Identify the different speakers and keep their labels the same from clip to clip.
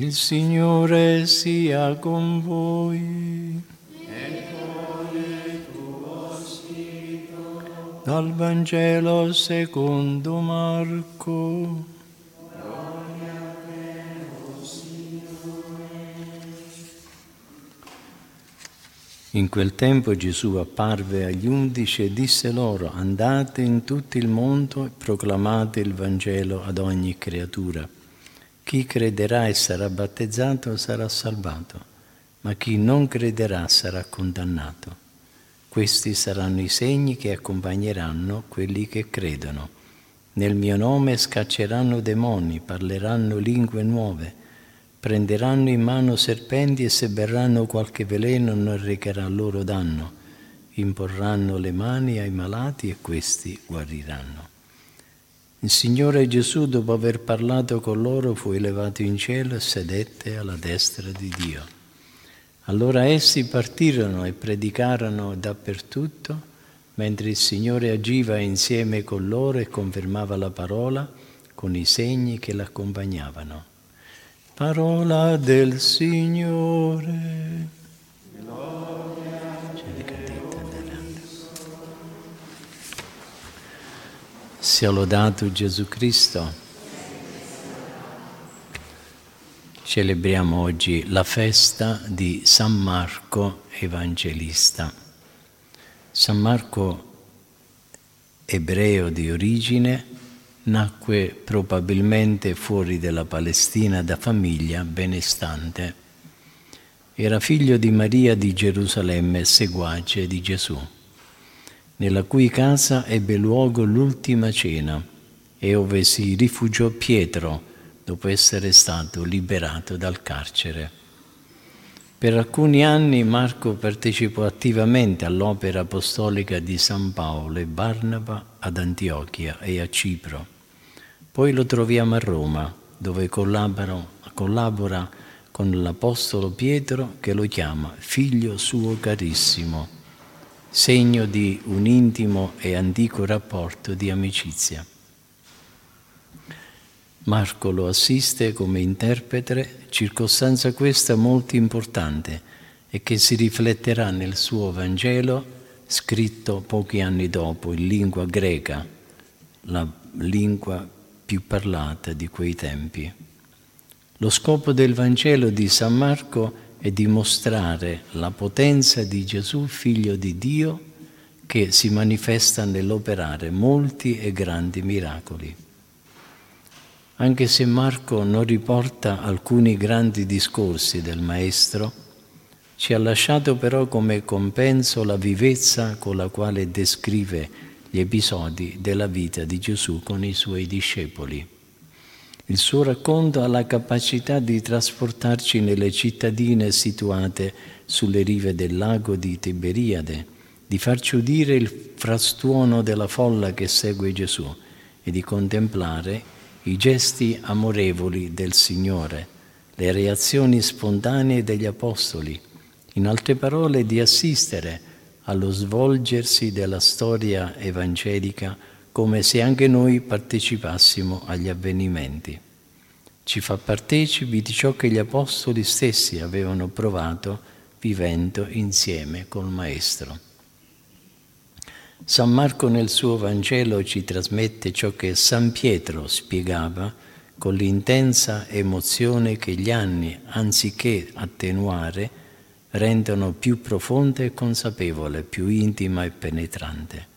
Speaker 1: Il Signore sia con voi. Dal Vangelo secondo Marco. In quel tempo Gesù apparve agli undici e disse loro, andate in tutto il mondo e proclamate il Vangelo ad ogni creatura. Chi crederà e sarà battezzato sarà salvato, ma chi non crederà sarà condannato. Questi saranno i segni che accompagneranno quelli che credono. Nel mio nome scacceranno demoni, parleranno lingue nuove Prenderanno in mano serpenti e se berranno qualche veleno non recherà loro danno. Imporranno le mani ai malati e questi guariranno. Il Signore Gesù, dopo aver parlato con loro, fu elevato in cielo e sedette alla destra di Dio. Allora essi partirono e predicarono dappertutto, mentre il Signore agiva insieme con loro e confermava la parola con i segni che l'accompagnavano. Parola del Signore. Sia lodato Gesù Cristo. Celebriamo oggi la festa di San Marco Evangelista. San Marco, ebreo di origine, nacque probabilmente fuori della Palestina da famiglia benestante. Era figlio di Maria di Gerusalemme, seguace di Gesù, nella cui casa ebbe luogo l'ultima cena e ove si rifugiò Pietro dopo essere stato liberato dal carcere. Per alcuni anni Marco partecipò attivamente all'opera apostolica di San Paolo e Barnaba ad Antiochia e a Cipro. Poi lo troviamo a Roma, dove collabora con l'Apostolo Pietro che lo chiama figlio suo carissimo, segno di un intimo e antico rapporto di amicizia. Marco lo assiste come interprete, circostanza questa molto importante e che si rifletterà nel suo Vangelo scritto pochi anni dopo in lingua greca, la lingua più parlata di quei tempi. Lo scopo del Vangelo di San Marco è dimostrare la potenza di Gesù, figlio di Dio, che si manifesta nell'operare molti e grandi miracoli anche se Marco non riporta alcuni grandi discorsi del Maestro, ci ha lasciato però come compenso la vivezza con la quale descrive gli episodi della vita di Gesù con i suoi discepoli. Il suo racconto ha la capacità di trasportarci nelle cittadine situate sulle rive del lago di Tiberiade, di farci udire il frastuono della folla che segue Gesù e di contemplare i gesti amorevoli del Signore, le reazioni spontanee degli Apostoli, in altre parole di assistere allo svolgersi della storia evangelica come se anche noi partecipassimo agli avvenimenti. Ci fa partecipi di ciò che gli Apostoli stessi avevano provato vivendo insieme col Maestro. San Marco nel suo Vangelo ci trasmette ciò che San Pietro spiegava con l'intensa emozione che gli anni, anziché attenuare, rendono più profonda e consapevole, più intima e penetrante.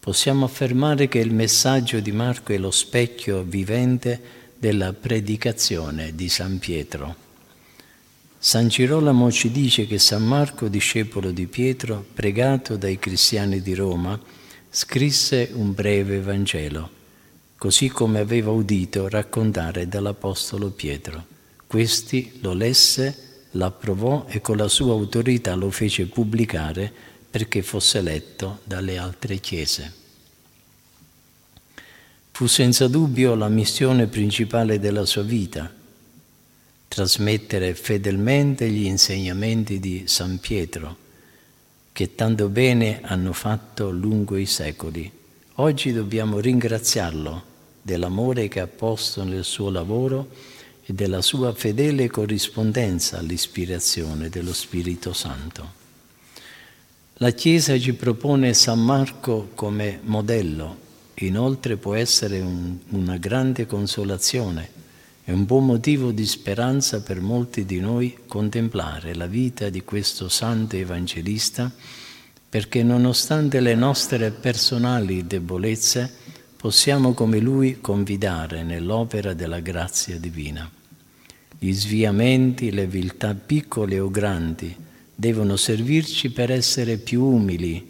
Speaker 1: Possiamo affermare che il messaggio di Marco è lo specchio vivente della predicazione di San Pietro. San Girolamo ci dice che San Marco, discepolo di Pietro, pregato dai cristiani di Roma, scrisse un breve Vangelo, così come aveva udito raccontare dall'Apostolo Pietro. Questi lo lesse, l'approvò e con la sua autorità lo fece pubblicare perché fosse letto dalle altre chiese. Fu senza dubbio la missione principale della sua vita trasmettere fedelmente gli insegnamenti di San Pietro, che tanto bene hanno fatto lungo i secoli. Oggi dobbiamo ringraziarlo dell'amore che ha posto nel suo lavoro e della sua fedele corrispondenza all'ispirazione dello Spirito Santo. La Chiesa ci propone San Marco come modello, inoltre può essere un, una grande consolazione e un buon motivo di speranza per molti di noi contemplare la vita di questo santo evangelista perché nonostante le nostre personali debolezze possiamo come lui confidare nell'opera della grazia divina. Gli sviamenti, le viltà piccole o grandi devono servirci per essere più umili,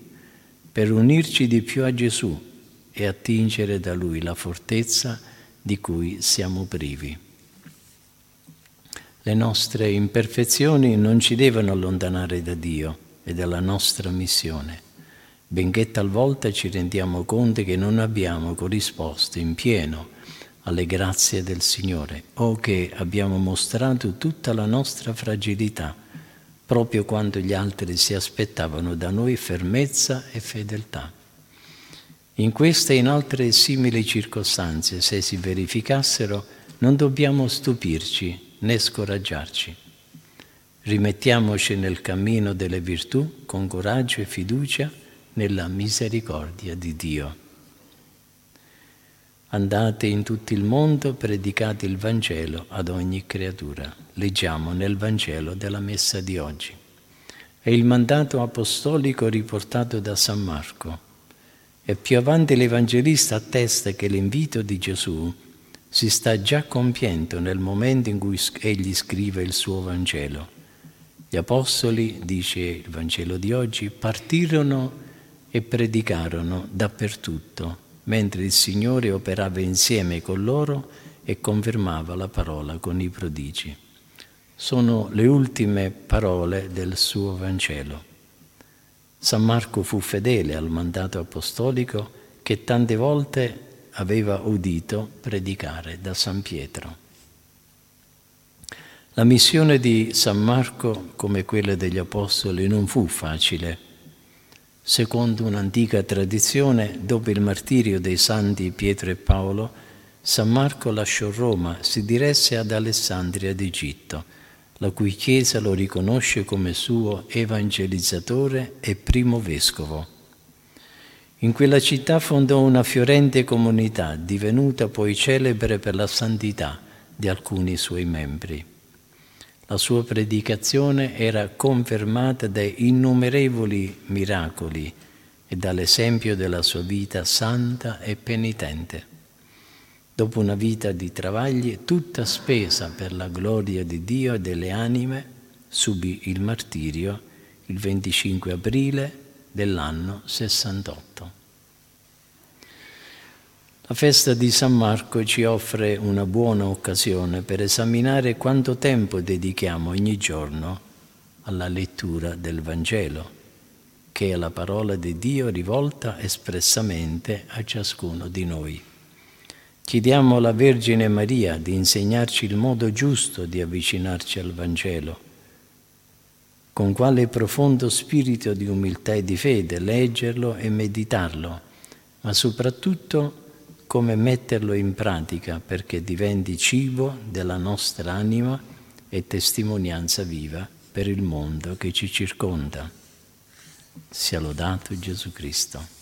Speaker 1: per unirci di più a Gesù e attingere da lui la fortezza di cui siamo privi. Le nostre imperfezioni non ci devono allontanare da Dio e della nostra missione, benché talvolta ci rendiamo conto che non abbiamo corrisposto in pieno alle grazie del Signore o che abbiamo mostrato tutta la nostra fragilità proprio quando gli altri si aspettavano da noi fermezza e fedeltà. In queste e in altre simili circostanze, se si verificassero, non dobbiamo stupirci né scoraggiarci. Rimettiamoci nel cammino delle virtù con coraggio e fiducia nella misericordia di Dio. Andate in tutto il mondo, predicate il Vangelo ad ogni creatura. Leggiamo nel Vangelo della messa di oggi. È il mandato apostolico riportato da San Marco. E più avanti l'Evangelista attesta che l'invito di Gesù si sta già compiendo nel momento in cui egli scrive il suo Vangelo. Gli apostoli, dice il Vangelo di oggi, partirono e predicarono dappertutto, mentre il Signore operava insieme con loro e confermava la parola con i prodigi. Sono le ultime parole del suo Vangelo. San Marco fu fedele al mandato apostolico che tante volte aveva udito predicare da San Pietro. La missione di San Marco, come quella degli Apostoli, non fu facile. Secondo un'antica tradizione, dopo il martirio dei santi Pietro e Paolo, San Marco lasciò Roma, si diresse ad Alessandria d'Egitto, la cui Chiesa lo riconosce come suo evangelizzatore e primo vescovo. In quella città fondò una fiorente comunità, divenuta poi celebre per la santità di alcuni suoi membri. La sua predicazione era confermata dai innumerevoli miracoli e dall'esempio della sua vita santa e penitente. Dopo una vita di travagli tutta spesa per la gloria di Dio e delle anime, subì il martirio il 25 aprile dell'anno 68. La festa di San Marco ci offre una buona occasione per esaminare quanto tempo dedichiamo ogni giorno alla lettura del Vangelo, che è la parola di Dio rivolta espressamente a ciascuno di noi. Chiediamo alla Vergine Maria di insegnarci il modo giusto di avvicinarci al Vangelo, con quale profondo spirito di umiltà e di fede leggerlo e meditarlo, ma soprattutto come metterlo in pratica perché diventi cibo della nostra anima e testimonianza viva per il mondo che ci circonda. Sia lodato Gesù Cristo.